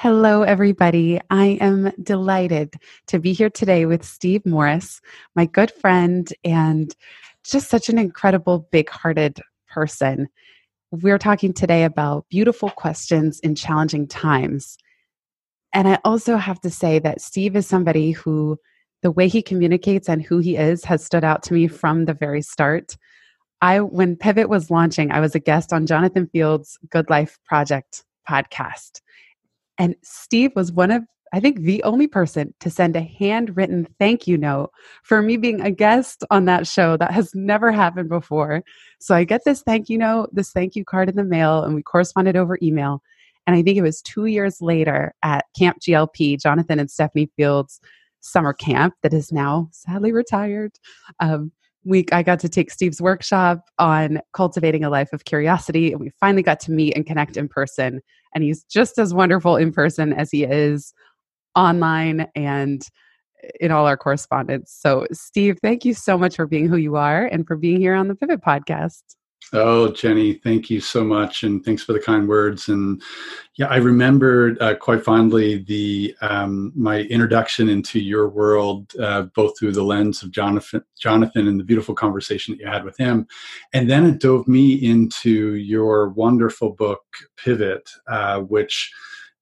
Hello, everybody. I am delighted to be here today with Steve Morris, my good friend and just such an incredible, big hearted person. We're talking today about beautiful questions in challenging times. And I also have to say that Steve is somebody who, the way he communicates and who he is, has stood out to me from the very start. I, when Pivot was launching, I was a guest on Jonathan Fields' Good Life Project podcast. And Steve was one of, I think, the only person to send a handwritten thank you note for me being a guest on that show. That has never happened before. So I get this thank you note, this thank you card in the mail, and we corresponded over email. And I think it was two years later at Camp GLP, Jonathan and Stephanie Fields summer camp that is now sadly retired. Um, week I got to take Steve's workshop on cultivating a life of curiosity and we finally got to meet and connect in person and he's just as wonderful in person as he is online and in all our correspondence. So Steve, thank you so much for being who you are and for being here on the Pivot podcast. Oh, Jenny, thank you so much, and thanks for the kind words. And yeah, I remember uh, quite fondly the um, my introduction into your world, uh, both through the lens of Jonathan, Jonathan, and the beautiful conversation that you had with him, and then it dove me into your wonderful book, Pivot, uh, which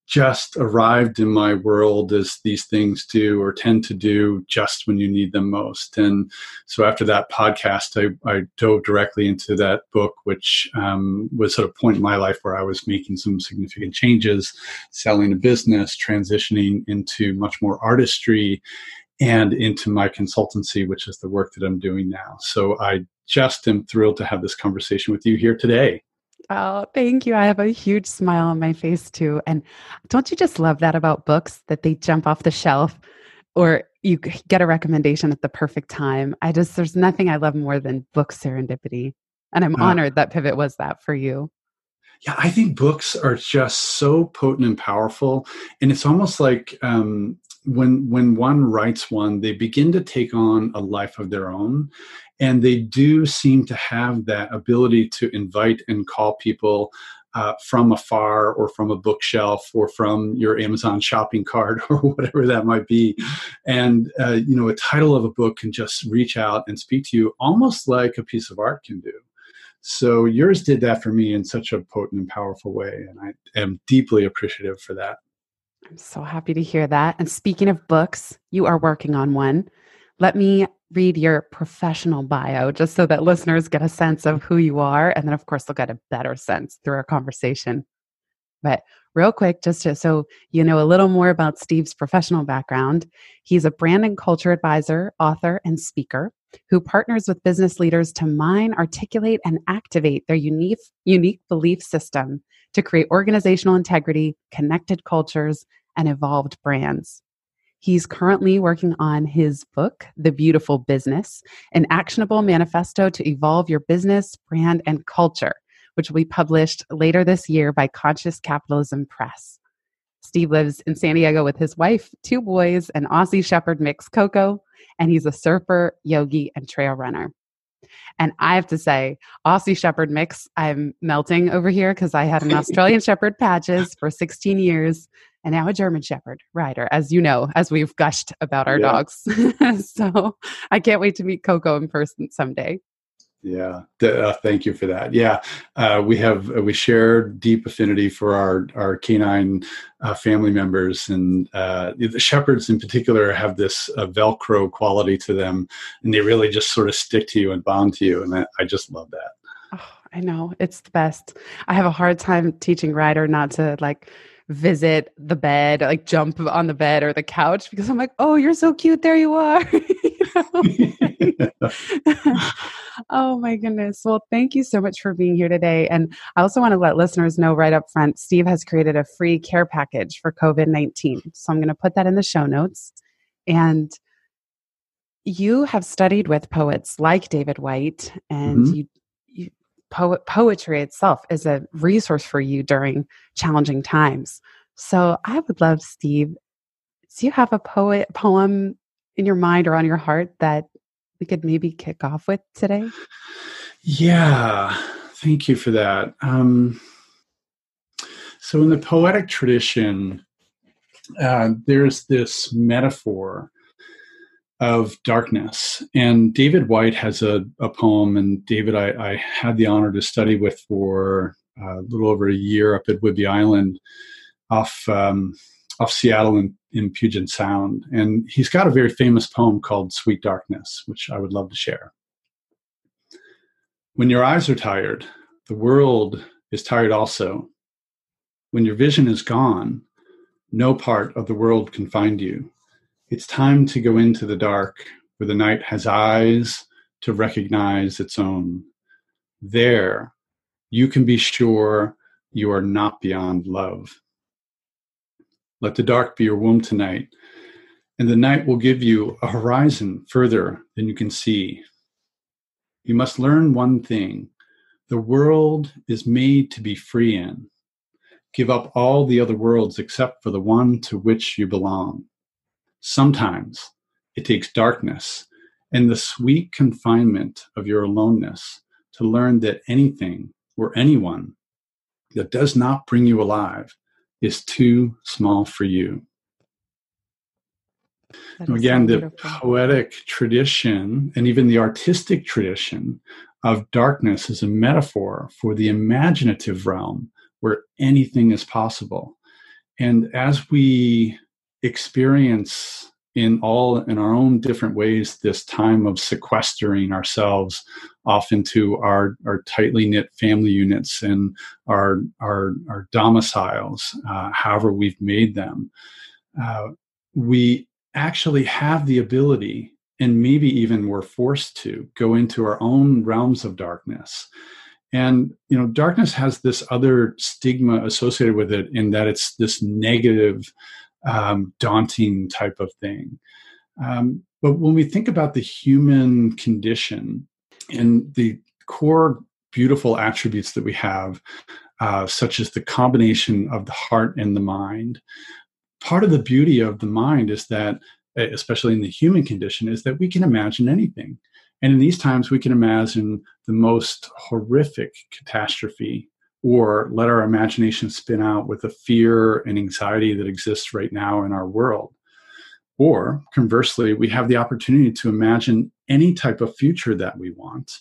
just arrived in my world as these things do or tend to do just when you need them most. And so after that podcast, I, I dove directly into that book, which um, was sort of a point in my life where I was making some significant changes, selling a business, transitioning into much more artistry and into my consultancy, which is the work that I'm doing now. So I just am thrilled to have this conversation with you here today. Oh, thank you. I have a huge smile on my face too. And don't you just love that about books that they jump off the shelf or you get a recommendation at the perfect time? I just, there's nothing I love more than book serendipity. And I'm honored that Pivot was that for you. Yeah, I think books are just so potent and powerful. And it's almost like um, when when one writes one, they begin to take on a life of their own and they do seem to have that ability to invite and call people uh, from afar or from a bookshelf or from your Amazon shopping cart or whatever that might be. And, uh, you know, a title of a book can just reach out and speak to you almost like a piece of art can do. So yours did that for me in such a potent and powerful way. And I am deeply appreciative for that. I'm so happy to hear that. And speaking of books, you are working on one. Let me read your professional bio just so that listeners get a sense of who you are. And then, of course, they'll get a better sense through our conversation. But real quick, just to, so you know a little more about Steve's professional background, he's a brand and culture advisor, author, and speaker who partners with business leaders to mine, articulate, and activate their unique, unique belief system to create organizational integrity, connected cultures, and evolved brands. He's currently working on his book, The Beautiful Business, an actionable manifesto to evolve your business, brand, and culture, which will be published later this year by Conscious Capitalism Press. Steve lives in San Diego with his wife, two boys, an Aussie Shepherd mix, Coco, and he's a surfer, yogi, and trail runner. And I have to say, Aussie Shepherd mix, I'm melting over here because I had an Australian Shepherd patches for 16 years and now a German Shepherd Ryder, as you know, as we've gushed about our yeah. dogs. so I can't wait to meet Coco in person someday. Yeah, uh, thank you for that. Yeah, uh, we have uh, we share deep affinity for our our canine uh, family members, and uh, the shepherds in particular have this uh, Velcro quality to them, and they really just sort of stick to you and bond to you, and I, I just love that. Oh, I know it's the best. I have a hard time teaching Ryder not to like visit the bed, like jump on the bed or the couch because I'm like, oh, you're so cute. There you are. oh my goodness. Well, thank you so much for being here today. And I also want to let listeners know right up front Steve has created a free care package for COVID 19. So I'm going to put that in the show notes. And you have studied with poets like David Whyte, and mm-hmm. you, you poet, poetry itself is a resource for you during challenging times. So I would love, Steve, do you have a poet poem in your mind or on your heart that we could maybe kick off with today? Yeah, thank you for that. Um, so, in the poetic tradition, uh, there's this metaphor of darkness. And David Whyte has a, a poem, and David, I, I, had the honor to study with for uh, a little over a year up at Whidbey Island off um, off Seattle in, in Puget Sound. And he's got a very famous poem called Sweet Darkness, which I would love to share. When your eyes are tired, the world is tired also. When your vision is gone, no part of the world can find you. It's time to go into the dark where the night has eyes to recognize its own. There, you can be sure you are not beyond love. Let the dark be your womb tonight, and the night will give you a horizon further than you can see. You must learn one thing the world is made to be free in. Give up all the other worlds except for the one to which you belong. Sometimes it takes darkness and the sweet confinement of your aloneness to learn that anything or anyone that does not bring you alive is too small for you. Again, so the poetic tradition and even the artistic tradition of darkness is a metaphor for the imaginative realm where anything is possible. And as we experience in all in our own different ways this time of sequestering ourselves off into our, our tightly knit family units and our our, our domiciles, uh, however we've made them, uh, we actually have the ability, and maybe even we're forced to go into our own realms of darkness. And you know, darkness has this other stigma associated with it in that it's this negative um, daunting type of thing. Um, but when we think about the human condition and the core beautiful attributes that we have, uh, such as the combination of the heart and the mind, part of the beauty of the mind is that, especially in the human condition, is that we can imagine anything. And in these times, we can imagine the most horrific catastrophe or let our imagination spin out with the fear and anxiety that exists right now in our world. Or conversely, we have the opportunity to imagine any type of future that we want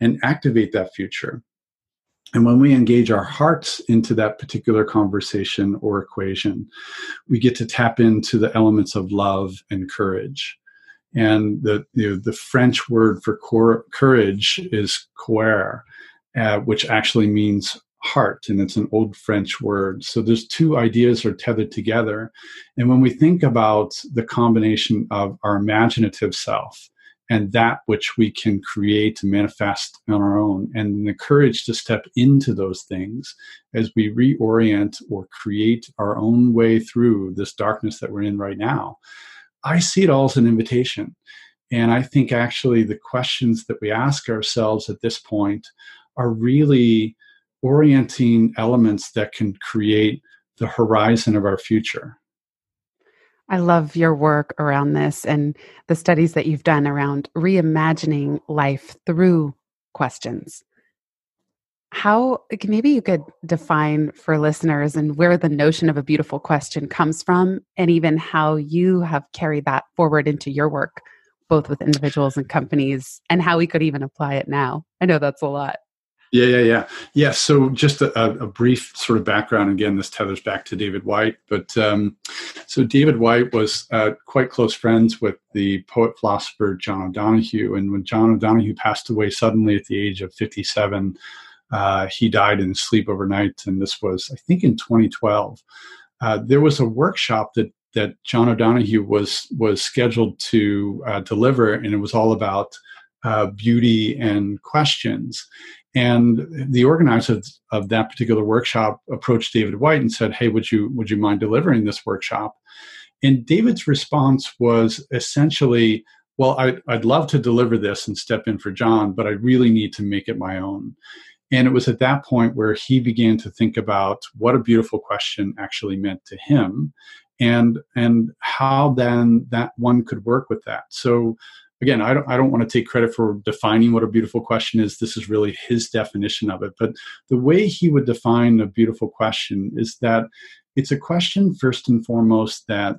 and activate that future. And when we engage our hearts into that particular conversation or equation, we get to tap into the elements of love and courage. And the, you know, the French word for cor- courage is coeur, uh, which actually means heart and it's an old french word. So there's two ideas are tethered together. And when we think about the combination of our imaginative self and that which we can create and manifest on our own and the courage to step into those things as we reorient or create our own way through this darkness that we're in right now i see it all as an invitation. And i think actually the questions that we ask ourselves at this point are really orienting elements that can create the horizon of our future. I love your work around this and the studies that you've done around reimagining life through questions. How maybe you could define for listeners and where the notion of a beautiful question comes from, and even how you have carried that forward into your work, both with individuals and companies, and how we could even apply it now. I know that's a lot. Yeah, yeah, yeah, yeah. So, just a, a, brief sort of background. Again, this tethers back to David Whyte. but um, so David Whyte was uh, quite close friends with the poet philosopher John O'Donohue, and when John O'Donohue passed away suddenly at the age of fifty-seven, uh, he died in sleep overnight, and this was, I think, in 2012. Uh, there was a workshop that that John O'Donohue was was scheduled to uh, deliver, and it was all about uh, beauty and questions. And the organizers of that particular workshop approached David Whyte and said, "Hey, would you would you mind delivering this workshop?" And David's response was essentially, "Well, I, I'd love to deliver this and step in for John, but I really need to make it my own." And it was at that point where he began to think about what a beautiful question actually meant to him and and how then that one could work with that. So again, I don't, I don't want to take credit for defining what a beautiful question is. This is really his definition of it. But the way he would define a beautiful question is that it's a question, first and foremost, that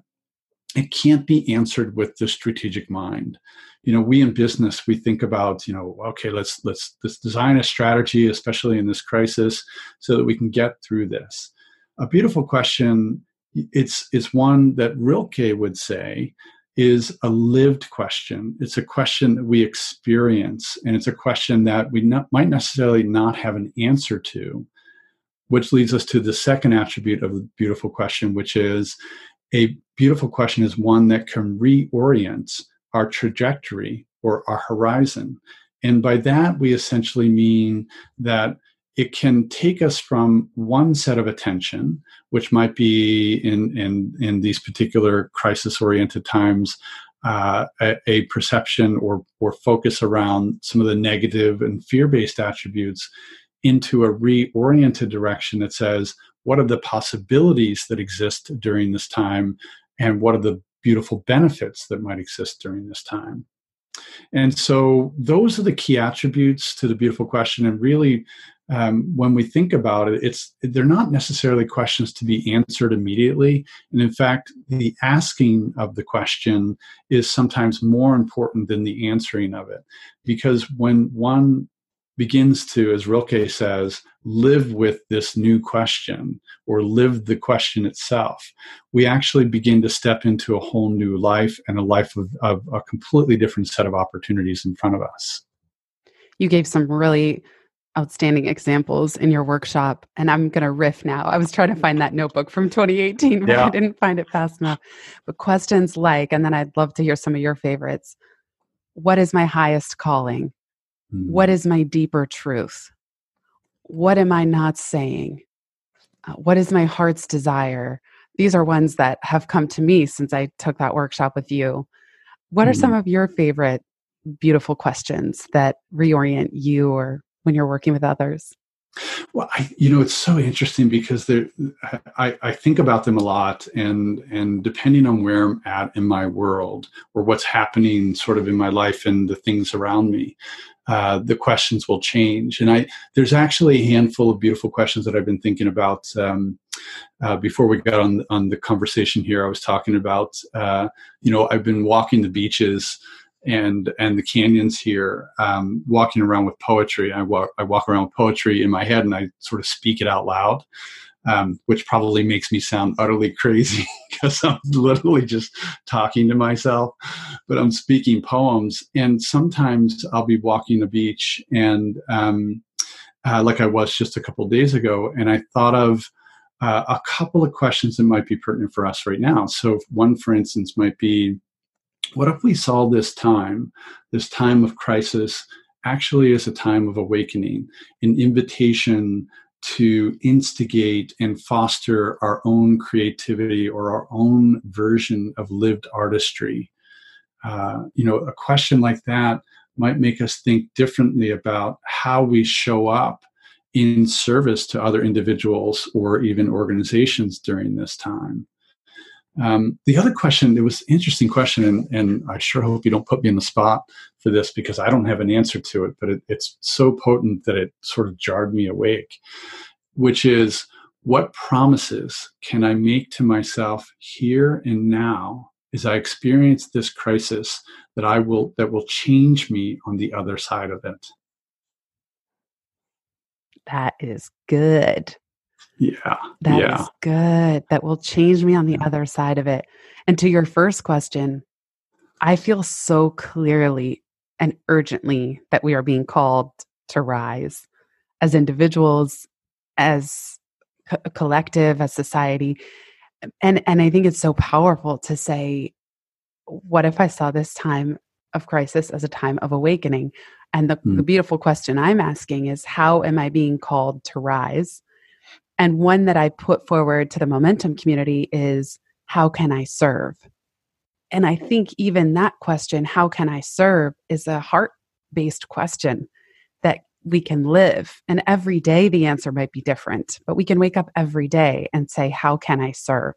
it can't be answered with the strategic mind you know we in business we think about you know okay let's let's let's design a strategy especially in this crisis so that we can get through this a beautiful question it's it's one that rilke would say is a lived question it's a question that we experience and it's a question that we not, might necessarily not have an answer to which leads us to the second attribute of the beautiful question which is a beautiful question is one that can reorient our trajectory or our horizon. And by that, we essentially mean that it can take us from one set of attention, which might be in, in, in these particular crisis oriented times, uh, a, a, perception or, or focus around some of the negative and fear based attributes into a reoriented direction that says, what are the possibilities that exist during this time? And what are the beautiful benefits that might exist during this time? And so those are the key attributes to the beautiful question. And really um, when we think about it it's they're not necessarily questions to be answered immediately and in fact the asking of the question is sometimes more important than the answering of it because when one begins to, as Rilke says, live with this new question or live the question itself, we actually begin to step into a whole new life and a life of, of a completely different set of opportunities in front of us. You gave some really outstanding examples in your workshop and i'm going to riff now i was trying to find that notebook from 2018 but yeah. i didn't find it fast enough but questions like and then i'd love to hear some of your favorites what is my highest calling what mm. is my deeper truth? What am I not saying? Uh, what is my heart's desire? These are ones that have come to me since I took that workshop with you. What are some mm. of your favorite beautiful questions that reorient you or when you're working with others? Well, I, you know, it's so interesting because there, I, I think about them a lot, and and depending on where I'm at in my world or what's happening, sort of in my life and the things around me, uh, the questions will change. And I, there's actually a handful of beautiful questions that I've been thinking about. Um, uh, before we got on on the conversation here, I was talking about, uh, you know, I've been walking the beaches and and the canyons here, um, walking around with poetry. I walk I walk around with poetry in my head, and I sort of speak it out loud um, which probably makes me sound utterly crazy because I'm literally just talking to myself, but I'm speaking poems. And sometimes I'll be walking the beach and, um, uh, like I was just a couple days ago, and I thought of uh, a couple of questions that might be pertinent for us right now. So, one, for instance, might be what if we saw this time, this time of crisis, actually as a time of awakening, an invitation to instigate and foster our own creativity or our own version of lived artistry. Uh, you know, a question like that might make us think differently about how we show up in service to other individuals or even organizations during this time. Um, the other question, it was an interesting question, and, and, I sure hope you don't put me in the spot for this because I don't have an answer to it, but it, it's so potent that it sort of jarred me awake, which is what promises can I make to myself here and now as I experience this crisis that I will that will change me on the other side of it. That is good. Yeah. that yeah. is good. That will change me on the other side of it. And to your first question, I feel so clearly and urgently that we are being called to rise as individuals, as a collective, as society. and and i think it's so powerful to say what if i saw this time of crisis as a time of awakening and the, mm. the beautiful question i'm asking is how am i being called to rise and one that i put forward to the momentum community is how can i serve and i think even that question how can i serve is a heart based question that we can live. And every day the answer might be different, but we can wake up every day and say, How can I serve?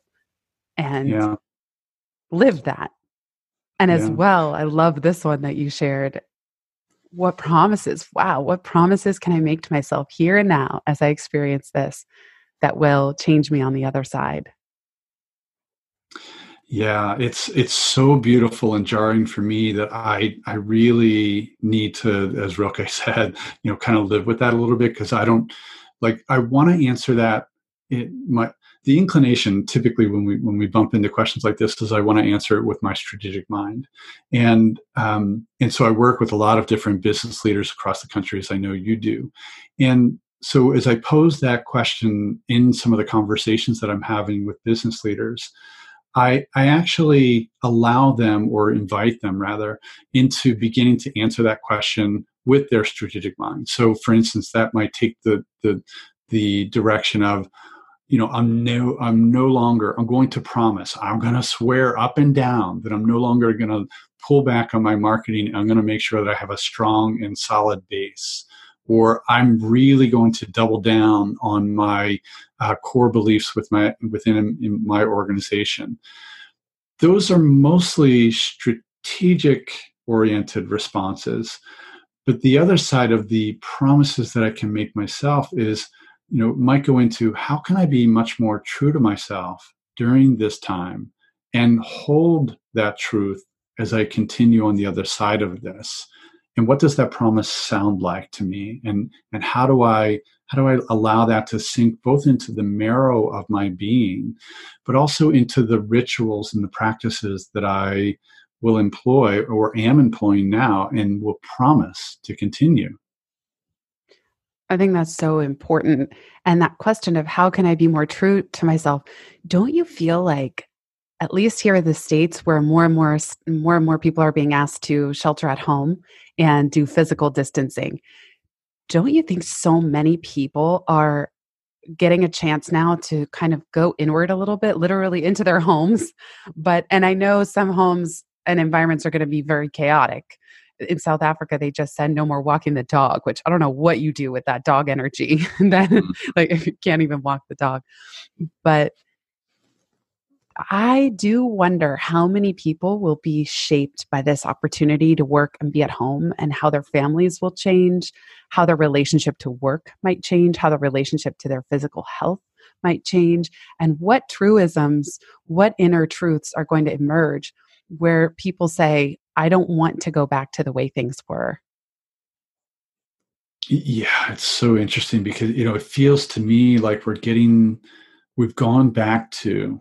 And yeah. live that. And as well, I love this one that you shared. What promises, wow, what promises can I make to myself here and now as I experience this that will change me on the other side? Yeah, it's it's so beautiful and jarring for me that I I really need to, as Rilke said, you know, kind of live with that a little bit because I don't like I want to answer that. It my the inclination typically when we when we bump into questions like this is I want to answer it with my strategic mind, and um, and so I work with a lot of different business leaders across the country as I know you do, and so as I pose that question in some of the conversations that I'm having with business leaders I, I actually allow them or invite them rather into beginning to answer that question with their strategic mind. So, for instance, that might take the the the direction of, you know, I'm no I'm no longer I'm going to promise I'm going to swear up and down that I'm no longer going to pull back on my marketing. I'm going to make sure that I have a strong and solid base or I'm really going to double down on my uh, core beliefs with my within my organization. Those are mostly strategic oriented responses. But the other side of the promises that I can make myself is, you know, might go into how can I be much more true to myself during this time and hold that truth as I continue on the other side of this? And what does that promise sound like to me? And and how do i how do i allow that to sink both into the marrow of my being but also into the rituals and the practices that i will employ or am employing now and will promise to continue I think that's so important. And that question of how can I be more true to myself? Don't you feel like at least here in the states where more and more more and more people are being asked to shelter at home and do physical distancing don't you think so many people are getting a chance now to kind of go inward a little bit literally into their homes but and i know some homes and environments are going to be very chaotic in South Africa, they just said no more walking the dog, which I don't know what you do with that dog energy. then, mm. like, if you can't even walk the dog, but I do wonder how many people will be shaped by this opportunity to work and be at home and how their families will change, how their relationship to work might change, how the relationship to their physical health might change, and what truisms, what inner truths are going to emerge where people say, I don't want to go back to the way things were. Yeah, it's so interesting because, you know, it feels to me like we're getting, we've gone back to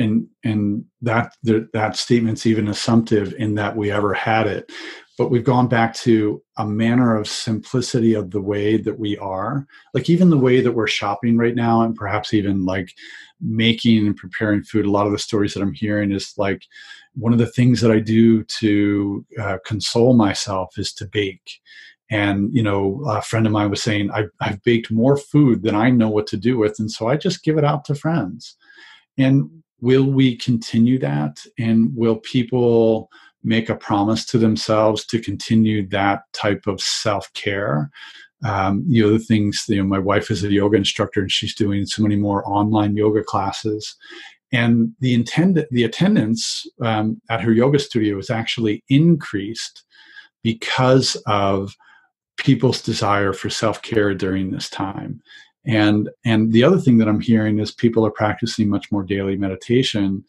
and and that that statement's even assumptive in that we ever had it but we've gone back to a manner of simplicity of the way that we are like even the way that we're shopping right now and perhaps even like making and preparing food a lot of the stories that i'm hearing is like one of the things that i do to uh, console myself is to bake. And you know a friend of mine was saying I've, I've baked more food than i know what to do with and so i just give it out to friends. And will we continue that? And will people make a promise to themselves to continue that type of self-care? Um, you know the things you know my wife is a yoga instructor and she's doing so many more online yoga classes and the intend the attendance um, at her yoga studio is actually increased because of people's desire for self-care during this time. And and the other thing that i'm hearing is people are practicing much more daily meditation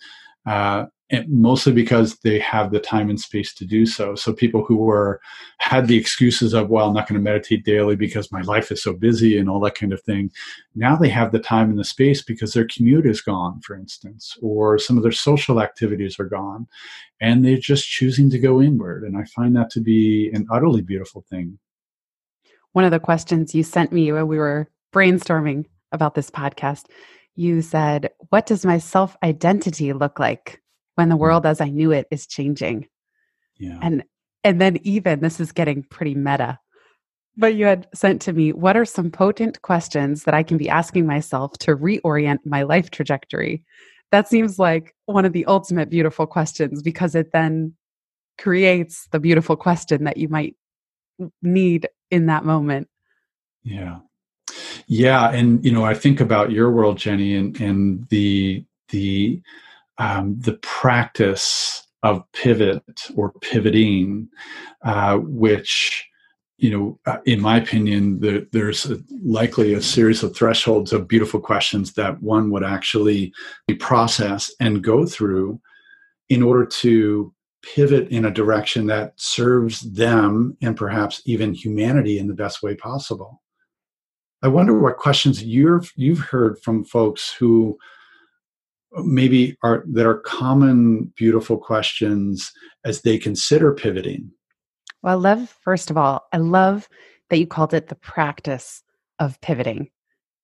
uh, mostly because they have the time and space to do so. So people who were had the excuses of well i'm not going to meditate daily because my life is so busy and all that kind of thing now they have the time and the space because their commute is gone for instance or some of their social activities are gone and they're just choosing to go inward and i find that to be an utterly beautiful thing. One of the questions you sent me when we were brainstorming about this podcast you said, What does my self identity look like when the world mm. as I knew it is changing? Yeah. And and then even this is getting pretty meta. But you had sent to me, what are some potent questions that I can be asking myself to reorient my life trajectory? That seems like one of the ultimate beautiful questions because it then creates the beautiful question that you might need in that moment. Yeah. Yeah, and you know, I think about your world, Jenny, and and the the um, the practice of pivot or pivoting, uh, which you know, uh, in my opinion, the, there's a, likely a series of thresholds of beautiful questions that one would actually process and go through in order to pivot in a direction that serves them and perhaps even humanity in the best way possible. I wonder what questions you've you've heard from folks who maybe are that are common beautiful questions as they consider pivoting. Well, I love first of all, I love that you called it the practice of pivoting.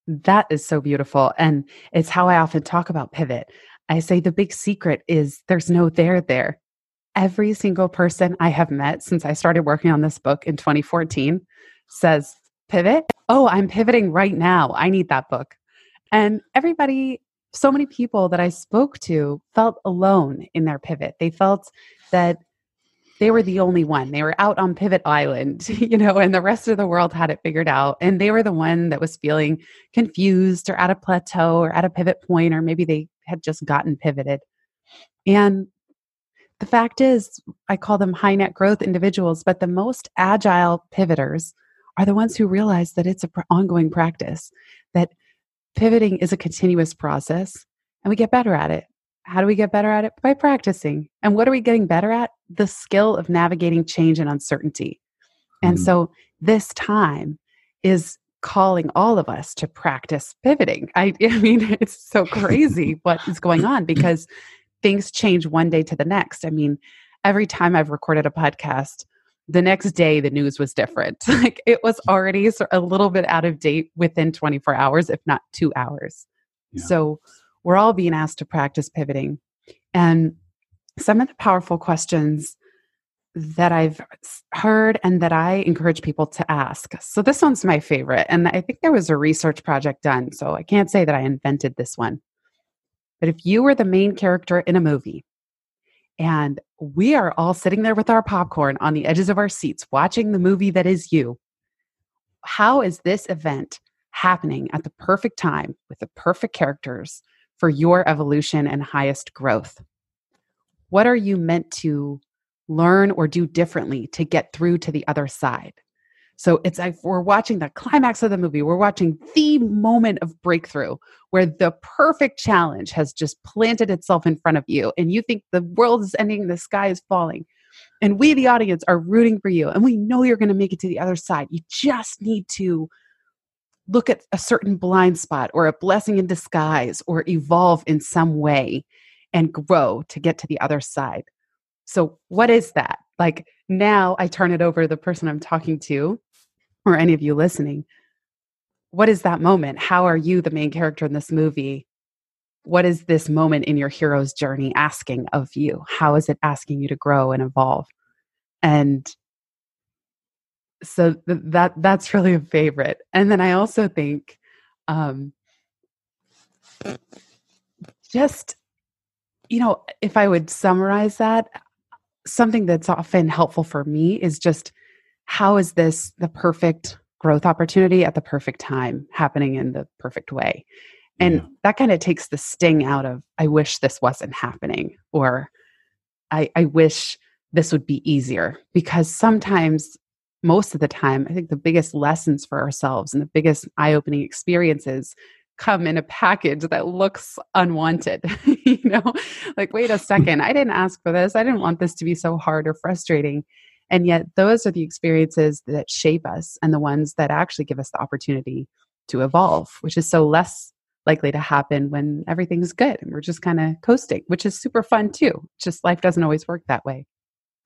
That is so beautiful and it's how I often talk about pivot. I say the big secret is there's no there there. Every single person I have met since I started working on this book in 2014 says pivot. Oh, I'm pivoting right now. I need that book. And everybody, so many people that I spoke to felt alone in their pivot. They felt that they were the only one. They were out on Pivot Island, you know, and the rest of the world had it figured out. And they were the one that was feeling confused or at a plateau or at a pivot point, or maybe they had just gotten pivoted. And the fact is, I call them high net growth individuals, but the most agile pivoters are the ones who realize that it's an pr- ongoing practice, that pivoting is a continuous process, and we get better at it. How do we get better at it? By practicing. And what are we getting better at? The skill of navigating change and uncertainty. And mm-hmm. so this time is calling all of us to practice pivoting. I, I mean, it's so crazy what is going on because things change one day to the next. I mean, every time I've recorded a podcast, the next day the news was different like it was already a little bit out of date within 24 hours if not two hours yeah. so we're all being asked to practice pivoting and some of the powerful questions that I've heard and that I encourage people to ask. So, this one's my favorite. And I think there was a research project done. So, I can't say that I invented this one. But if you were the main character in a movie and we are all sitting there with our popcorn on the edges of our seats watching the movie that is you. How is this event happening at the perfect time with the perfect characters for your evolution and highest growth? What are you meant to learn or do differently to get through to the other side? So it's like we're watching the climax of the movie. We're watching the moment of breakthrough where the perfect challenge has just planted itself in front of you. And you think the world is ending, the sky is falling. And we, the audience, are rooting for you. And we know you're going to make it to the other side. You just need to look at a certain blind spot or a blessing in disguise or evolve in some way and grow to get to the other side. So, what is that? Like now I turn it over to the person I'm talking to or any of you listening, what is that moment? How are you the main character in this movie? What is this moment in your hero's journey asking of you? How is it asking you to grow and evolve? And so th- that that's really a favorite. And then I also think um, just you know, if I would summarize that, something that's often helpful for me is just how is this the perfect growth opportunity at the perfect time happening in the perfect way? And yeah. that kind of takes the sting out of i wish this wasn't happening or I, I wish this would be easier. Because sometimes most of the time i think the biggest lessons for ourselves and the biggest eye-opening experiences come in a package that looks unwanted you know? Like wait a second i didn't ask for this. I didn't want this to be so hard or frustrating and yet, those are the experiences that shape us and the ones that actually give us the opportunity to evolve, which is so less likely to happen when everything's good and we're just kind of coasting, which is super fun too. Just life doesn't always work that way.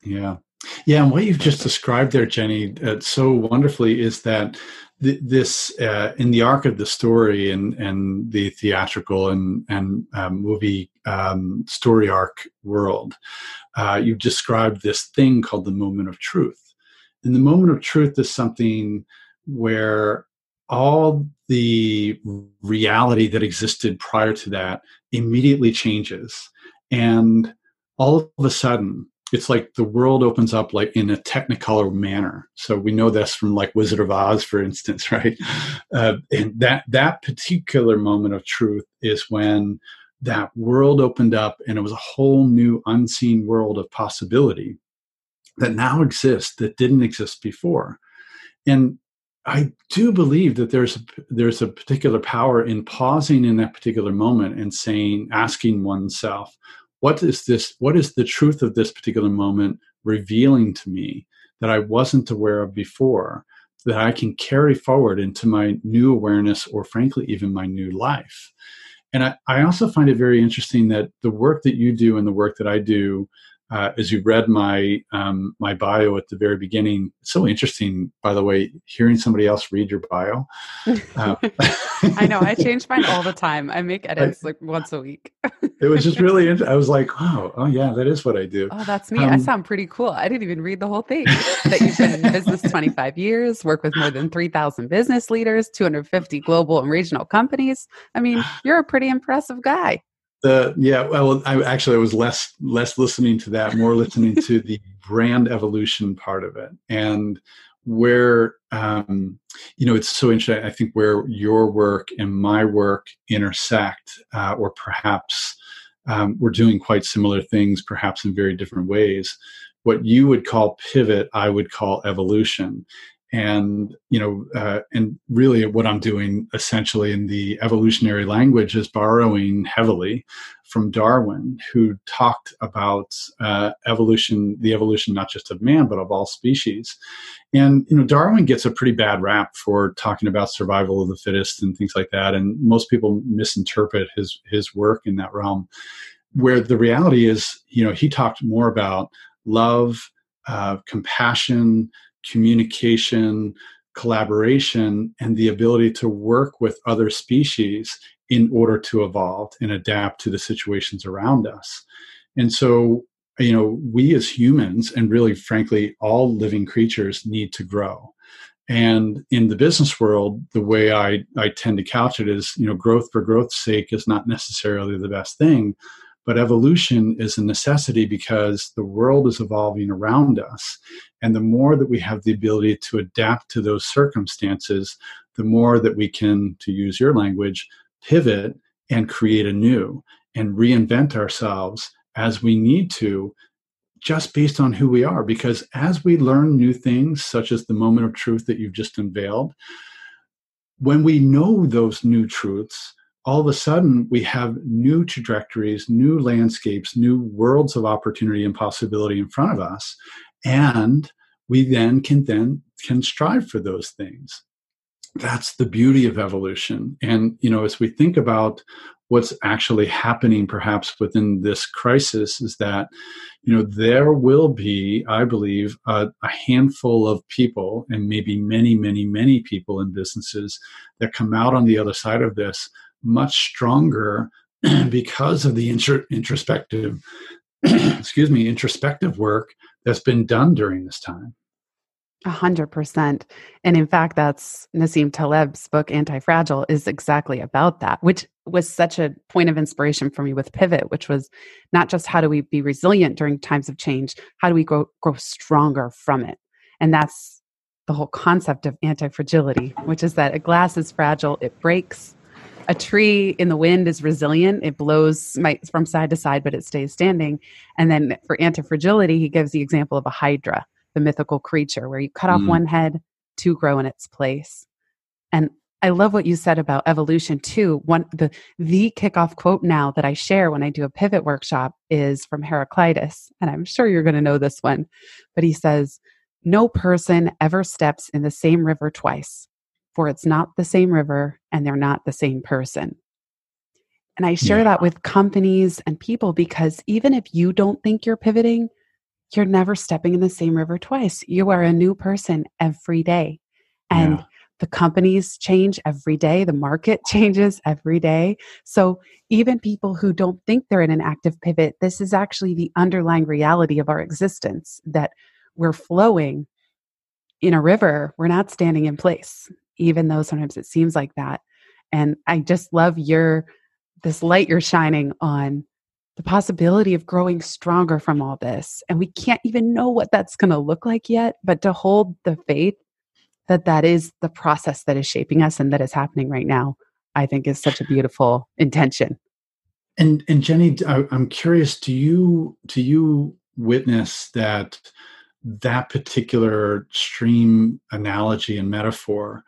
Yeah. Yeah. And what you've just described there, Jenny, uh, so wonderfully is that th- this uh, in the arc of the story and and the theatrical and and um, movie um, story arc world, uh, you've described this thing called the moment of truth. And the moment of truth is something where all the reality that existed prior to that immediately changes. And all of a sudden, it's like the world opens up like in a technicolor manner. So we know this from like Wizard of Oz, for instance, right? Uh, and that that particular moment of truth is when that world opened up and it was a whole new unseen world of possibility that now exists that didn't exist before. And I do believe that there's a, there's a particular power in pausing in that particular moment and saying, asking oneself, what is this? What is the truth of this particular moment revealing to me that I wasn't aware of before? That I can carry forward into my new awareness, or frankly, even my new life. And I, I also find it very interesting that the work that you do and the work that I do uh, as you read my um, my bio at the very beginning, it's so interesting. By the way, hearing somebody else read your bio. Uh, I know. I change mine all the time. I make edits I, like once a week. it was just really. Int- I was like, oh, oh yeah, that is what I do. Oh, that's me. Um, I sound pretty cool. I didn't even read the whole thing. that you've been in business 25 years, work with more than 3,000 business leaders, 250 global and regional companies. I mean, you're a pretty impressive guy the yeah well i actually I was less less listening to that more listening to the brand evolution part of it. And where um, you know it's so interesting i think where your work and my work intersect uh, or perhaps um, we're doing quite similar things perhaps in very different ways what you would call pivot i would call evolution and you know uh, and really what i'm doing essentially in the evolutionary language is borrowing heavily from darwin who talked about uh, evolution the evolution not just of man but of all species. And you know darwin gets a pretty bad rap for talking about survival of the fittest and things like that. And most people misinterpret his his work in that realm where the reality is you know he talked more about love uh, compassion communication, collaboration, and the ability to work with other species in order to evolve and adapt to the situations around us. And so, you know, we as humans, and really, frankly, all living creatures need to grow. And in the business world, the way I, I tend to couch it is, you know, growth for growth's sake is not necessarily the best thing, but evolution is a necessity because the world is evolving around us. And the more that we have the ability to adapt to those circumstances, the more that we can, to use your language, pivot and create anew and reinvent ourselves as we need to just based on who we are. Because as we learn new things, such as the moment of truth that you've just unveiled, when we know those new truths, all of a sudden we have new trajectories, new landscapes, new worlds of opportunity and possibility in front of us. And we then can then can strive for those things. That's the beauty of evolution. And you know, as we think about what's actually happening perhaps within this crisis is that you know there will be i believe a, a, handful of people and maybe many many many people in businesses that come out on the other side of this much stronger because of the intro- introspective excuse me introspective work that's been done during this time a hundred percent. And in fact, that's Nassim Taleb's book, Anti-Fragile, is exactly about that, which was such a point of inspiration for me with Pivot, which was not just how do we be resilient during times of change, how do we grow, grow stronger from it? And that's the whole concept of anti-fragility, which is that a glass is fragile, it breaks, a tree in the wind is resilient. It blows from side to side, but it stays standing. And then for anti-fragility, he gives the example of a hydra, the mythical creature, where you cut off mm. one head, two grow in its place. And I love what you said about evolution too. One the the kickoff quote now that I share when I do a pivot workshop is from Heraclitus, and I'm sure you're going to know this one. But he says, "No person ever steps in the same river twice for it's not the same river and they're not the same person. And I share yeah. that with companies and people because even if you don't think you're pivoting, you're never stepping in the same river twice. You are a new person every day. And yeah. the companies change every day, the market changes every day. So, even people who don't think they're in an active pivot, this is actually the underlying reality of our existence that we're flowing in a river, we're not standing in place, even though sometimes it seems like that. And I just love your this light you're shining on the possibility of growing stronger from all this. And we can't even know what that's going to look like yet, but to hold the faith that that is the process that is shaping us and that is happening right now, I think is such a beautiful intention. And and Jenny, I'm curious. Do you do you witness that that particular stream analogy and metaphor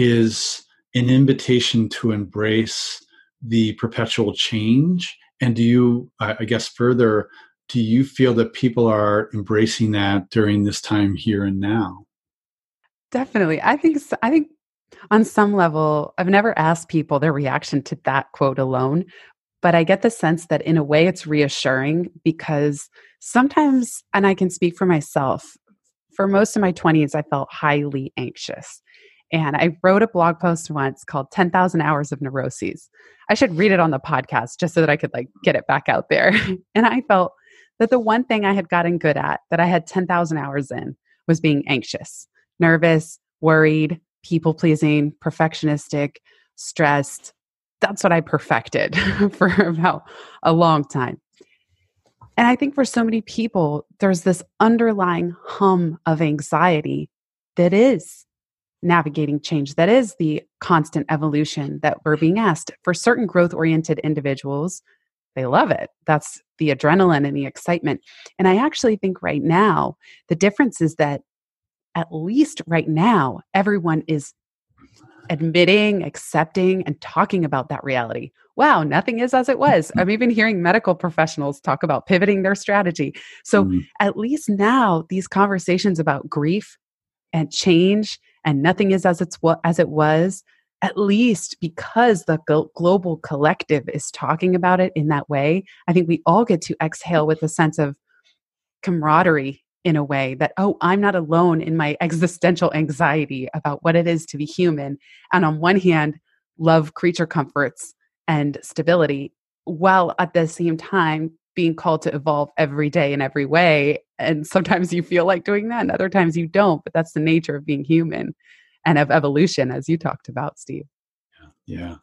is an invitation to embrace the perpetual change. And do you i guess further do you feel that people are embracing that during this time here and now? Definitely. I think i think on some level i've never asked people their reaction to that quote alone but i get the sense that in a way it's reassuring because sometimes and i can speak for myself for most of my 20s i felt highly anxious and I wrote a blog post once called 10,000 Hours of Neuroses. I should read it on the podcast just so that I could like get it back out there. and I felt that the one thing I had gotten good at that I had 10,000 hours in was being anxious, nervous, worried, people pleasing, perfectionistic, stressed. That's what I perfected for about a long time. And I think for so many people, there's this underlying hum of anxiety that is navigating change that is the constant evolution that we're being asked for certain growth oriented individuals. They love it. That's the adrenaline and the excitement. And i actually think right now the difference is that at least right now everyone is admitting accepting and talking about that reality. Wow nothing is as it was. I'm even hearing medical professionals talk about pivoting their strategy. So mm. at least now these conversations about grief and change and nothing is as it's as it was at least because the global collective is talking about it in that way i think we all get to exhale with a sense of camaraderie in a way that oh i'm not alone in my existential anxiety about what it is to be human. And on one hand love creature comforts and stability while at the same time being called to evolve every day in every way. And sometimes you feel like doing that, and other times you don't. But that's the nature of being human and of evolution, as you talked about, Steve. Yeah. Yeah.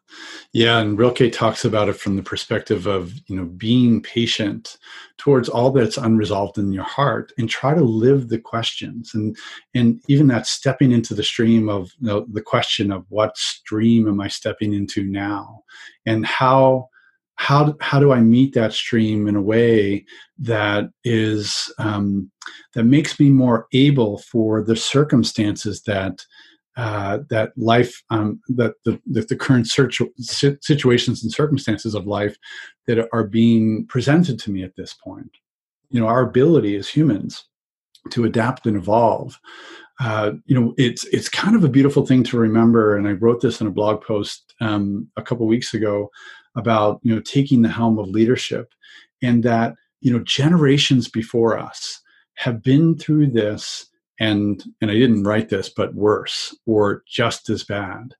Yeah. And Rilke talks about it from the perspective of, you know, being patient towards all that's unresolved in your heart and try to live the questions. And and even that stepping into the stream of you know, the question of what stream am I stepping into now? And how how how do I meet that stream in a way that is um, that makes me more able for the circumstances that uh, that life um, that the, the, current search, situations and circumstances of life that are being presented to me at this point. You know, our ability as humans to adapt and evolve. Uh, you know, it's it's kind of a beautiful thing to remember. And I wrote this in a blog post um, a couple weeks ago about you know taking the helm of leadership and that you know generations before us have been through this and and I didn't write this but worse or just as bad.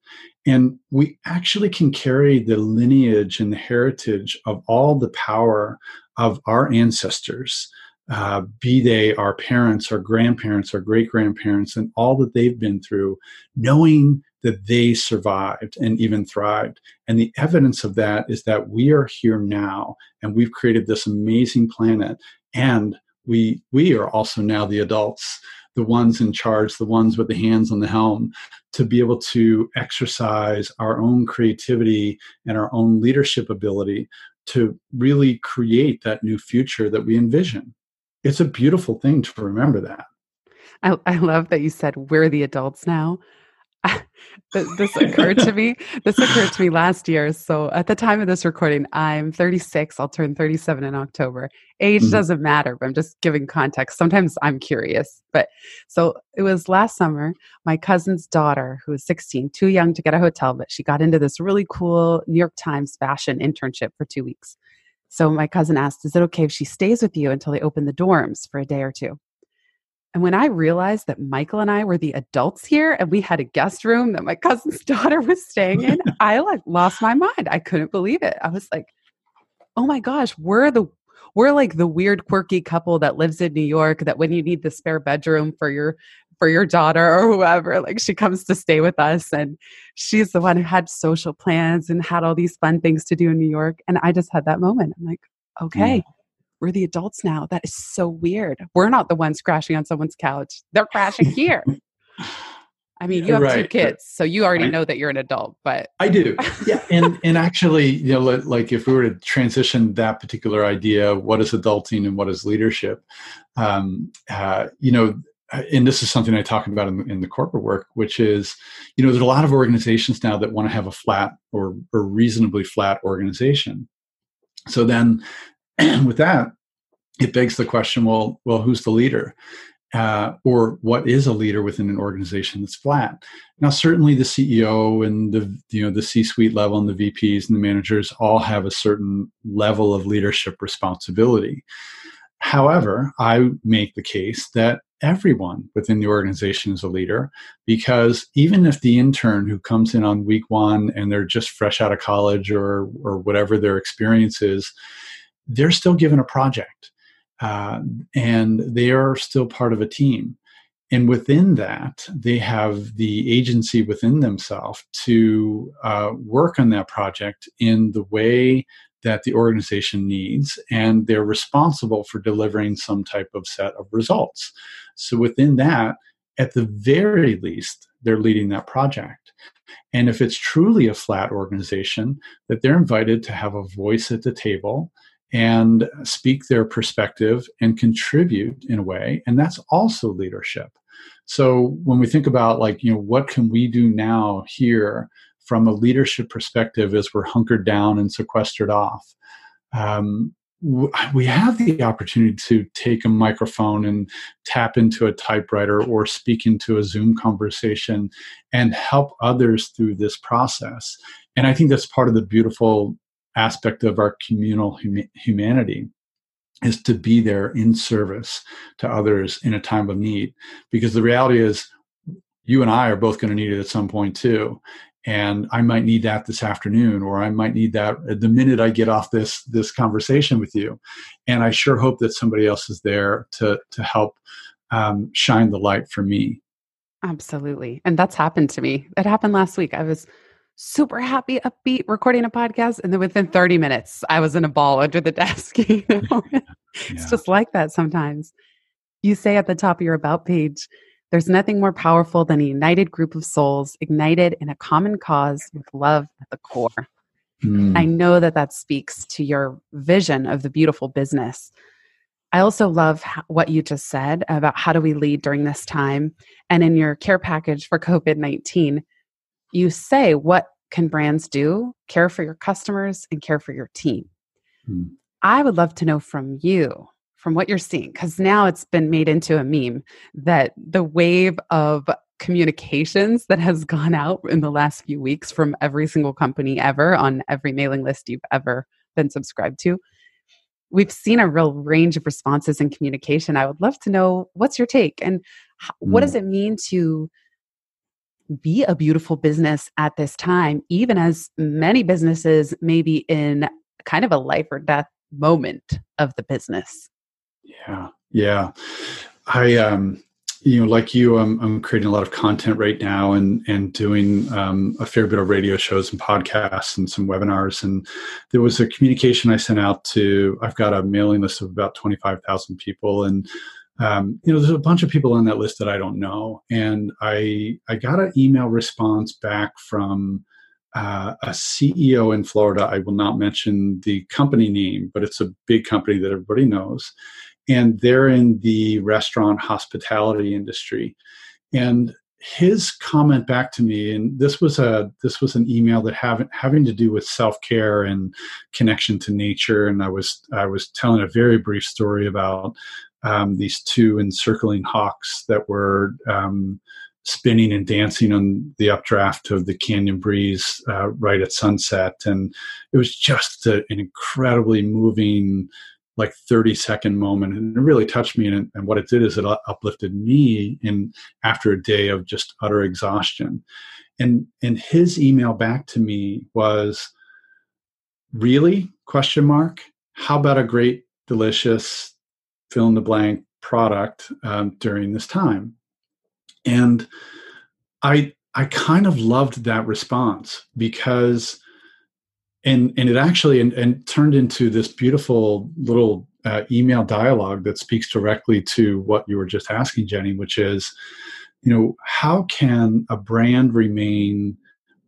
And we actually can carry the lineage and the heritage of all the power of our ancestors uh, be they our parents, our grandparents, our great grandparents, and all that they've been through, knowing that they survived and even thrived. And the evidence of that is that we are here now and we've created this amazing planet. And we, we are also now the adults, the ones in charge, the ones with the hands on the helm, to be able to exercise our own creativity and our own leadership ability to really create that new future that we envision. It's a beautiful thing to remember that. I, I love that you said we're the adults now this occurred to me. This occurred to me last year. So at the time of this recording, I'm 36. I'll turn 37 in October. Age mm-hmm. doesn't matter, but I'm just giving context. Sometimes I'm curious. But so it was last summer. My cousin's daughter, who was 16, too young to get a hotel, but she got into this really cool New York Times fashion internship for two weeks. So my cousin asked, "Is it okay if she stays with you until they open the dorms for a day or two? And when I realized that Michael and I were the adults here and we had a guest room that my cousin's daughter was staying in, I like lost my mind. I couldn't believe it. I was like, oh my gosh, we're the we're like the weird quirky couple that lives in New York that when you need the spare bedroom for your for your daughter or whoever like she comes to stay with us and she's the one who had social plans and had all these fun things to do in New York and I just had that moment I'm like okay mm. We're the adults now that is so weird we're not the ones crashing on someone's couch they're crashing here I mean, you have right. two kids, so you already I, know that you're an adult. But I do, yeah. And and actually, you know, like if we were to transition that particular idea, what is adulting and what is leadership? Um, uh, you know, and this is something I talk about in, in, the corporate work, which is, you know, there's a lot of organizations now that want to have a flat or, or reasonably flat organization. So then, with that, it begs the question: Well, well, who's the leader? uh, or what is a leader within an organization that's flat. Now, certainly the CEO and the you know the C-suite level and the VPs and the managers all have a certain level of leadership responsibility. However, I make the case that everyone within the organization is a leader because even if the intern who comes in on week one and they're just fresh out of college or or whatever their experience is, they're still given a project uh, and they are still part of a team. And within that, they have the agency within themselves to uh, work on that project in the way that the organization needs, and they're responsible for delivering some type of set of results. So, within that, at the very least, they're leading that project. And if it's truly a flat organization, that they're invited to have a voice at the table and speak their perspective and contribute in a way. And that's also leadership. So when we think about like you know what can we do now here from a leadership perspective as we're hunkered down and sequestered off? Um, we have the opportunity to take a microphone and tap into a typewriter or speak into a zoom conversation and help others through this process. And i think that's part of the beautiful aspect of our communal hum- humanity is to be there in service to others in a time of need. Because the reality is you and I are both going to need it at some point too. And I might need that this afternoon or I might need that the minute I get off this this conversation with you. And I sure hope that somebody else is there to to help um, shine the light for me. Absolutely. And that's happened to me. It happened last week. I was super happy, upbeat, recording a podcast. And then within 30 minutes, I was in a ball under the desk. You know? yeah. It's just like that sometimes. You say at the top of your About page, there's nothing more powerful than a united group of souls ignited in a common cause with love at the core. Mm. I know that that speaks to your vision of the beautiful business. I also love what you just said about how do we lead during this time. And in your care package for COVID 19, you say what can brands do care for your customers and care for your team hmm. i would love to know from you from what you're seeing because now it's been made into a meme that the wave of communications that has gone out in the last few weeks from every single company ever on every mailing list you've ever been subscribed to we've seen a real range of responses and communication i would love to know what's your take and what does hmm. it mean to be a beautiful business at this time, even as many businesses may be in kind of a life or death moment of the business. Yeah. Yeah. I, um, you know, like you, I'm, I'm creating a lot of content right now and and doing um, a fair bit of radio shows and podcasts and some webinars. And there was a communication I sent out to. I've got a mailing list of about twenty five thousand people, and um, you know, there's a bunch of people on that list that I don't know, and I I got an email response back from uh, a CEO in Florida. I will not mention the company name, but it's a big company that everybody knows, and they're in the restaurant hospitality industry, and his comment back to me and this was a this was an email that having having to do with self-care and connection to nature. And i was i was telling a very brief story about um, these two encircling hawks that were um, spinning and dancing on the updraft of the canyon breeze uh, right at sunset. And it was just a, an incredibly moving like 30 second moment. And it really touched me. And, and what it did is it uplifted me in after a day of just utter exhaustion. And and his email back to me was really? Question mark? How about a great delicious fill in the blank product um, during this time. And i i kind of loved that response because and and it actually and, and turned into this beautiful little uh, email dialogue that speaks directly to what you were just asking jenny which is you know how can a brand remain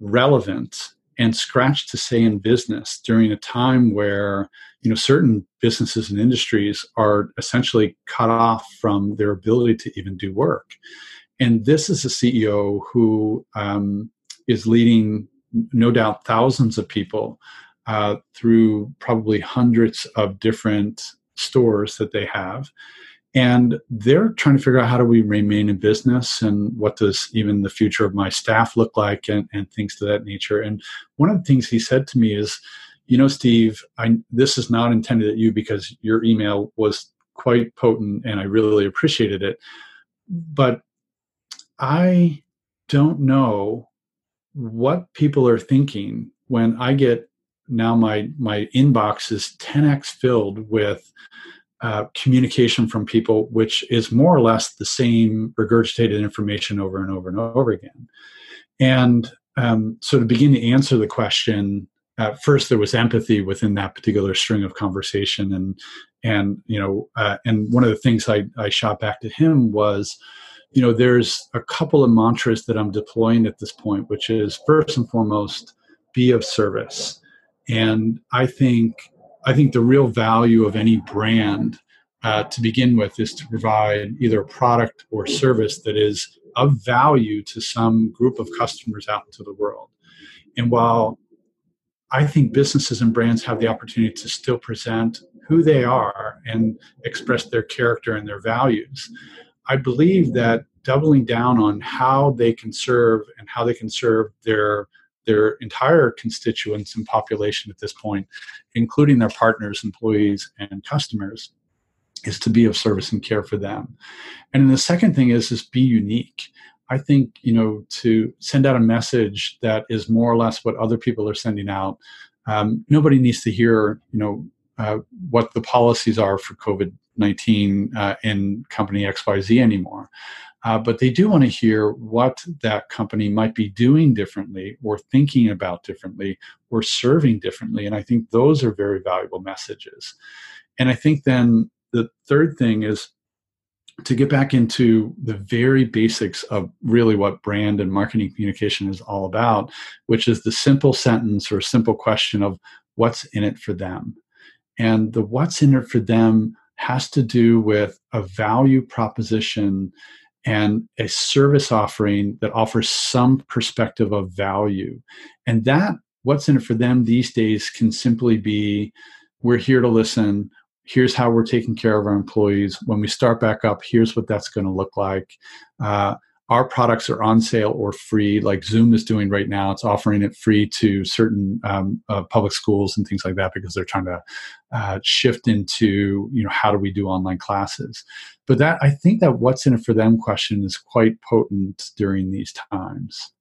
relevant and scratch to say in business during a time where you know certain businesses and industries are essentially cut off from their ability to even do work. And this is a ceo who um, is leading no doubt thousands of people uh, through probably hundreds of different stores that they have and they're trying to figure out how do we remain in business and what does even the future of my staff look like and, and things to that nature. And one of the things he said to me is you know steve I, this is not intended at you because your email was quite potent and i really appreciated it. But i don't know what people are thinking when I get now my my inbox is 10x filled with uh, communication from people, which is more or less the same regurgitated information over and over and over again. And um, so, to begin to answer the question, at first there was empathy within that particular string of conversation, and and you know, uh, and one of the things I, I shot back to him was, you know, there's a couple of mantras that I'm deploying at this point, which is first and foremost, be of service. And I think I think the real value of any brand uh, to begin with is to provide either a product or service that is of value to some group of customers out into the world. And while I think businesses and brands have the opportunity to still present who they are and express their character and their values, I believe that doubling down on how they can serve and how they can serve their their entire constituents and population at this point, including their partners, employees, and customers, is to be of service and care for them. And the second thing is is be unique. I think you know to send out a message that is more or less what other people are sending out. Um, nobody needs to hear you know uh, what the policies are for COVID 19 uh, in company XYZ anymore. Uh, but they do want to hear what that company might be doing differently or thinking about differently or serving differently. And I think those are very valuable messages. And I think then the third thing is to get back into the very basics of really what brand and marketing communication is all about, which is the simple sentence or simple question of what's in it for them. And the what's in it for them has to do with a value proposition and a service offering that offers some perspective of value. And that, what's in it for them these days, can simply be we're here to listen. Here's how we're taking care of our employees. When we start back up, here's what that's going to look like. Uh, our products are on sale or free like zoom is doing right now it's offering it free to certain um, uh, public schools and things like that because they're trying to uh, shift into you know how do we do online classes but that i think that what's in it for them question is quite potent during these times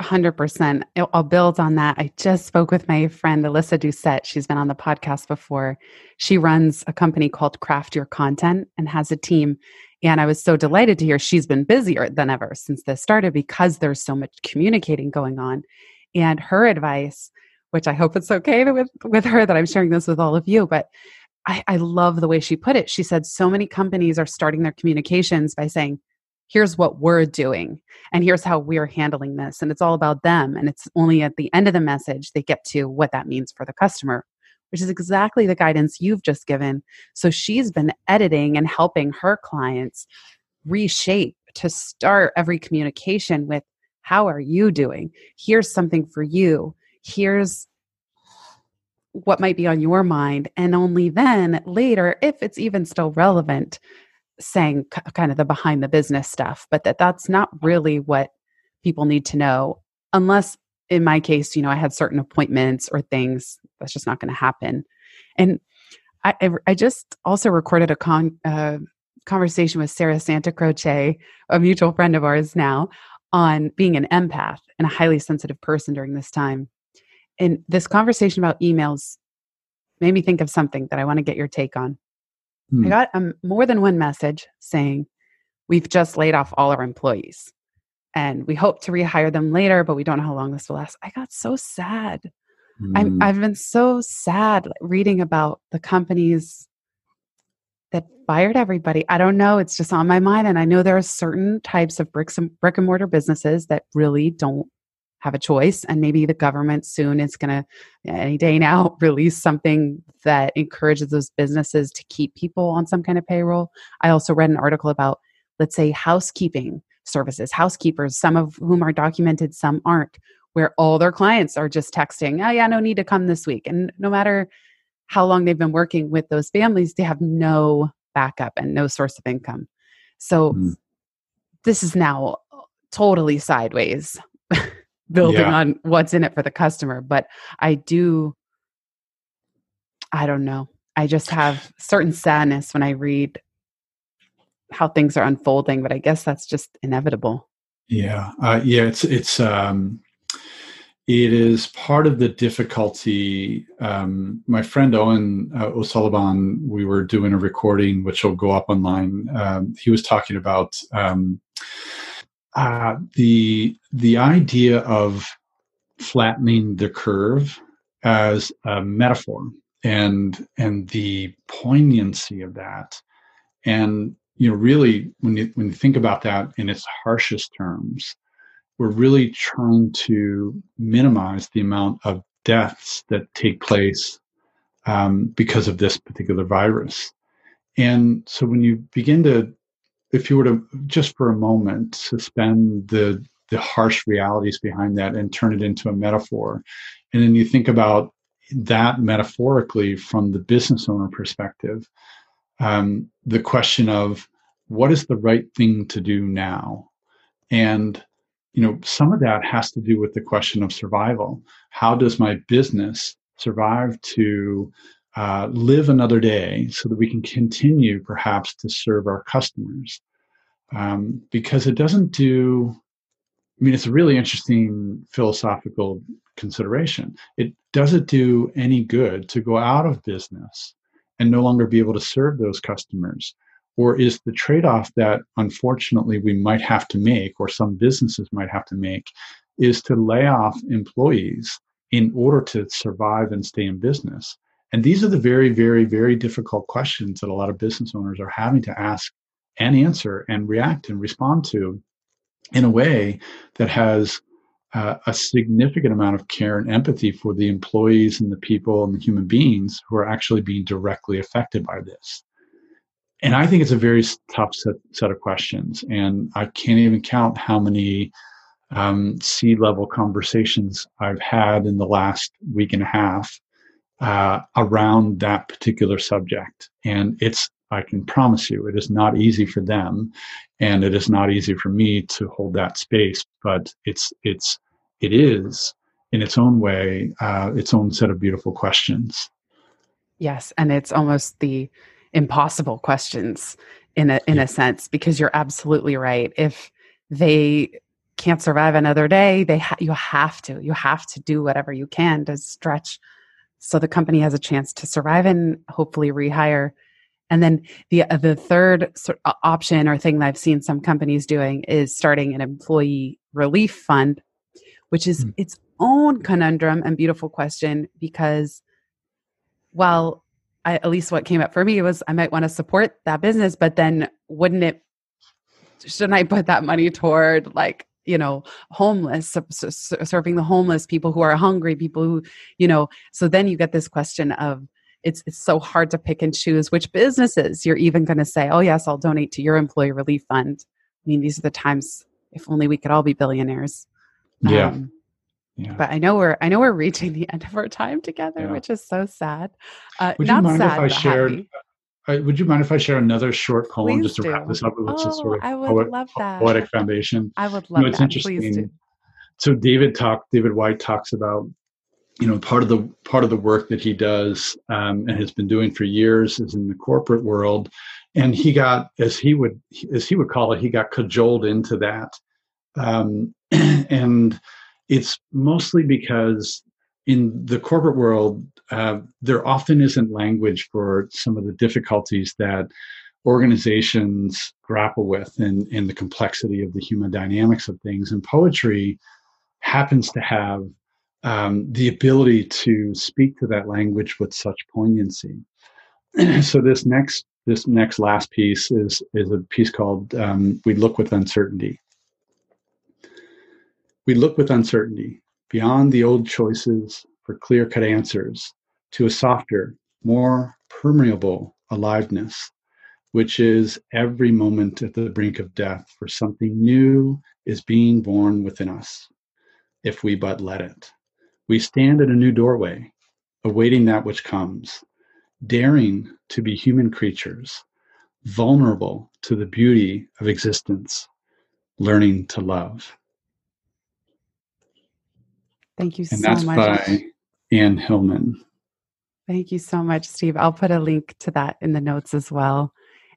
100%. I'll build on that. I just spoke with my friend Alyssa Doucette. She's been on the podcast before. She runs a company called Craft Your Content and has a team. And I was so delighted to hear she's been busier than ever since this started because there's so much communicating going on. And her advice, which I hope it's okay with, with her that I'm sharing this with all of you, but I, I love the way she put it. She said, So many companies are starting their communications by saying, Here's what we're doing, and here's how we're handling this. And it's all about them. And it's only at the end of the message they get to what that means for the customer which is exactly the guidance you've just given. So she's been editing and helping her clients reshape to start every communication with how are you doing? Here's something for you. Here's what might be on your mind. And only then, later, if it's even still relevant, saying kind of the behind the business stuff, but that that's not really what people need to know unless in my case, you know, I had certain appointments or things that's just not going to happen. And I, I just also recorded a con, uh, conversation with Sarah Santacroce, a mutual friend of ours now, on being an empath and a highly sensitive person during this time. And this conversation about emails made me think of something that I want to get your take on. Hmm. I got um, more than one message saying, We've just laid off all our employees and we hope to rehire them later, but we don't know how long this will last. I got so sad. Mm. i have been so sad reading about the companies that fired everybody. I don't know. It's just on my mind. And I know there are certain types of bricks and brick and mortar businesses that really don't have a choice. And maybe the government soon is going to, any day now, release something that encourages those businesses to keep people on some kind of payroll. I also read an article about, let's say, housekeeping services, housekeepers, some of whom are documented, some aren't, where all their clients are just texting, oh, yeah, no need to come this week. And no matter how long they've been working with those families, they have no backup and no source of income. So mm. this is now totally sideways, building yeah. on what's in it for the customer. But I do, I don't know. I just have certain sadness when I read how things are unfolding, but I guess that's just inevitable. Yeah, uh, yeah, it's it's um, it is part of the difficulty. Um, my friend Owen uh, O'Sullivan, we were doing a recording which will go up online. Um, he was talking about um, uh, the the idea of flattening the curve as a metaphor and and the poignancy of that and you know, really, when you when you think about that in its harshest terms, we're really trying to minimize the amount of deaths that take place um, because of this particular virus. And so, when you begin to, if you were to just for a moment suspend the the harsh realities behind that and turn it into a metaphor, and then you think about that metaphorically from the business owner perspective, um, the question of what is the right thing to do now? And you know, some of that has to do with the question of survival. How does my business survive to uh, live another day so that we can continue perhaps to serve our customers? Um, because it doesn't do, I mean, it's a really interesting philosophical consideration. It doesn't do any good to go out of business and no longer be able to serve those customers? Or is the trade off that unfortunately we might have to make, or some businesses might have to make, is to lay off employees in order to survive and stay in business? And these are the very, very, very difficult questions that a lot of business owners are having to ask and answer and react and respond to in a way that has uh, a significant amount of care and empathy for the employees and the people and the human beings who are actually being directly affected by this. And I think it's a very tough set, set of questions. And I can't even count how many um, C-level conversations I've had in the last week and a half uh, around that particular subject. And it's, I can promise you, it is not easy for them. And it is not easy for me to hold that space, but it's, it's, it is in its own way, uh, its own set of beautiful questions. Yes, and it's almost the impossible questions in a in yeah. a sense because you're absolutely right. If they can't survive another day, they ha- you have to you have to do whatever you can to stretch so the company has a chance to survive and hopefully rehire. And then the uh, the third sort of option or thing that I've seen some companies doing is starting an employee relief fund which is mm. its own conundrum and beautiful question because well I, at least what came up for me was I might want to support that business, but then wouldn't it, shouldn't I put that money toward like, you know, homeless, serving the homeless, people who are hungry, people who, you know, so then you get this question of, it's it's so hard to pick and choose which businesses you're even going to say, oh yes, I'll donate to your employee relief fund. I mean, these are the times. If only we could all be billionaires. Yeah. Um, yeah. But I know we're I know we're reaching the end of our time together, yeah. which is so sad. Uh, would you mind sad, if I shared? Uh, would you mind if I share another short poem Please just to do. wrap this up? Which oh, sort of I would poet, love that. poetic foundation. I would love you know, it's that. Interesting. So David talked. David Whyte talks about you know part of the part of the work that he does um, and has been doing for years is in the corporate world and he got as he would as he would call it he got cajoled into that um, and it's mostly because in the corporate world uh, there often isn't language for some of the difficulties that organizations grapple with in the complexity of the human dynamics of things and poetry happens to have um, the ability to speak to that language with such poignancy. so this next this next last piece is is a piece called um, "We Look with Uncertainty." We look with uncertainty beyond the old choices for clear-cut answers to a softer, more permeable aliveness, which is every moment at the brink of death, for something new is being born within us, if we but let it. We stand at a new doorway, awaiting that which comes, daring to be human creatures, vulnerable to the beauty of existence, learning to love. Thank you and so that's much. by Anne Hillman. Thank you so much, Steve. I'll put a link to that in the notes as well.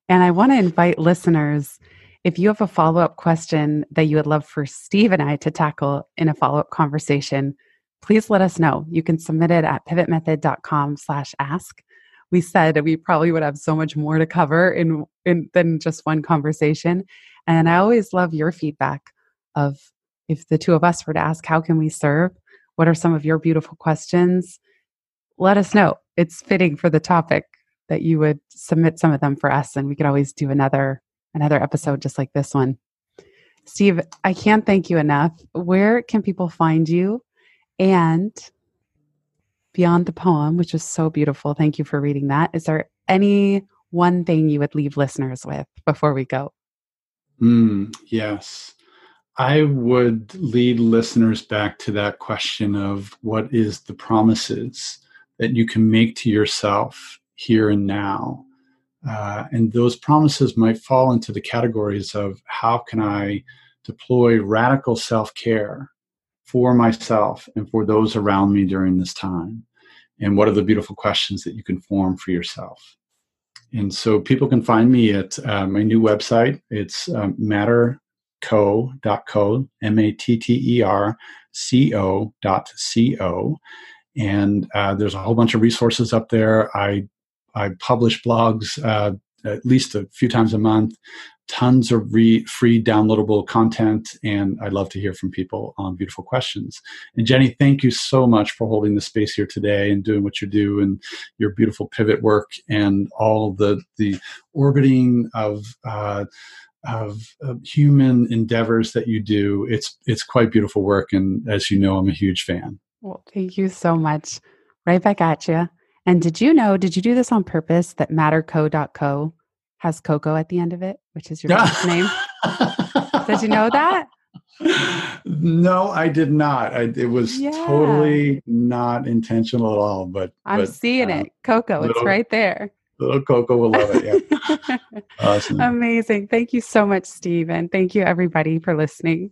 And I want to invite listeners if you have a follow up question that you would love for Steve and I to tackle in a follow up conversation, please let us know. You can submit it at pivotmethod.com slash ask. We said we probably would have so much more to cover in, in than just one conversation. And I always love your feedback of if the two of us were to ask, how can we serve? What are some of your beautiful questions? Let us know. It's fitting for the topic that you would submit some of them for us and we could always do another another episode just like this one. Steve, I can't thank you enough. Where can people find you? And beyond the poem, which is so beautiful, thank you for reading that. Is there any one thing you would leave listeners with before we go? Mm, yes. I would lead listeners back to that question of what is the promises that you can make to yourself here and now. Uh, and those promises might fall into the categories of how can I deploy radical self care for myself and for those around me during this time? And what are the beautiful questions that you can form for yourself? And so people can find me at uh, my new website. It's um, matterco.co, M A T T E R C O dot C O. And uh, there's a whole bunch of resources up there. I, I publish blogs uh, at least a few times a month tons of re- free downloadable content and i'd love to hear from people on beautiful questions and jenny thank you so much for holding the space here today and doing what you do and your beautiful pivot work and all the the orbiting of uh, of, of human endeavors that you do it's it's quite beautiful work and as you know i'm a huge fan well thank you so much right back at you and did you know did you do this on purpose that matterco.co has Coco at the end of it, which is your last name. Did you know that? No, I did not. I, it was yeah. totally not intentional at all. But I'm but, seeing um, it, Coco. Little, it's right there. Little Coco will love it. Yeah. awesome. Amazing. Thank you so much, Steve, and thank you everybody for listening.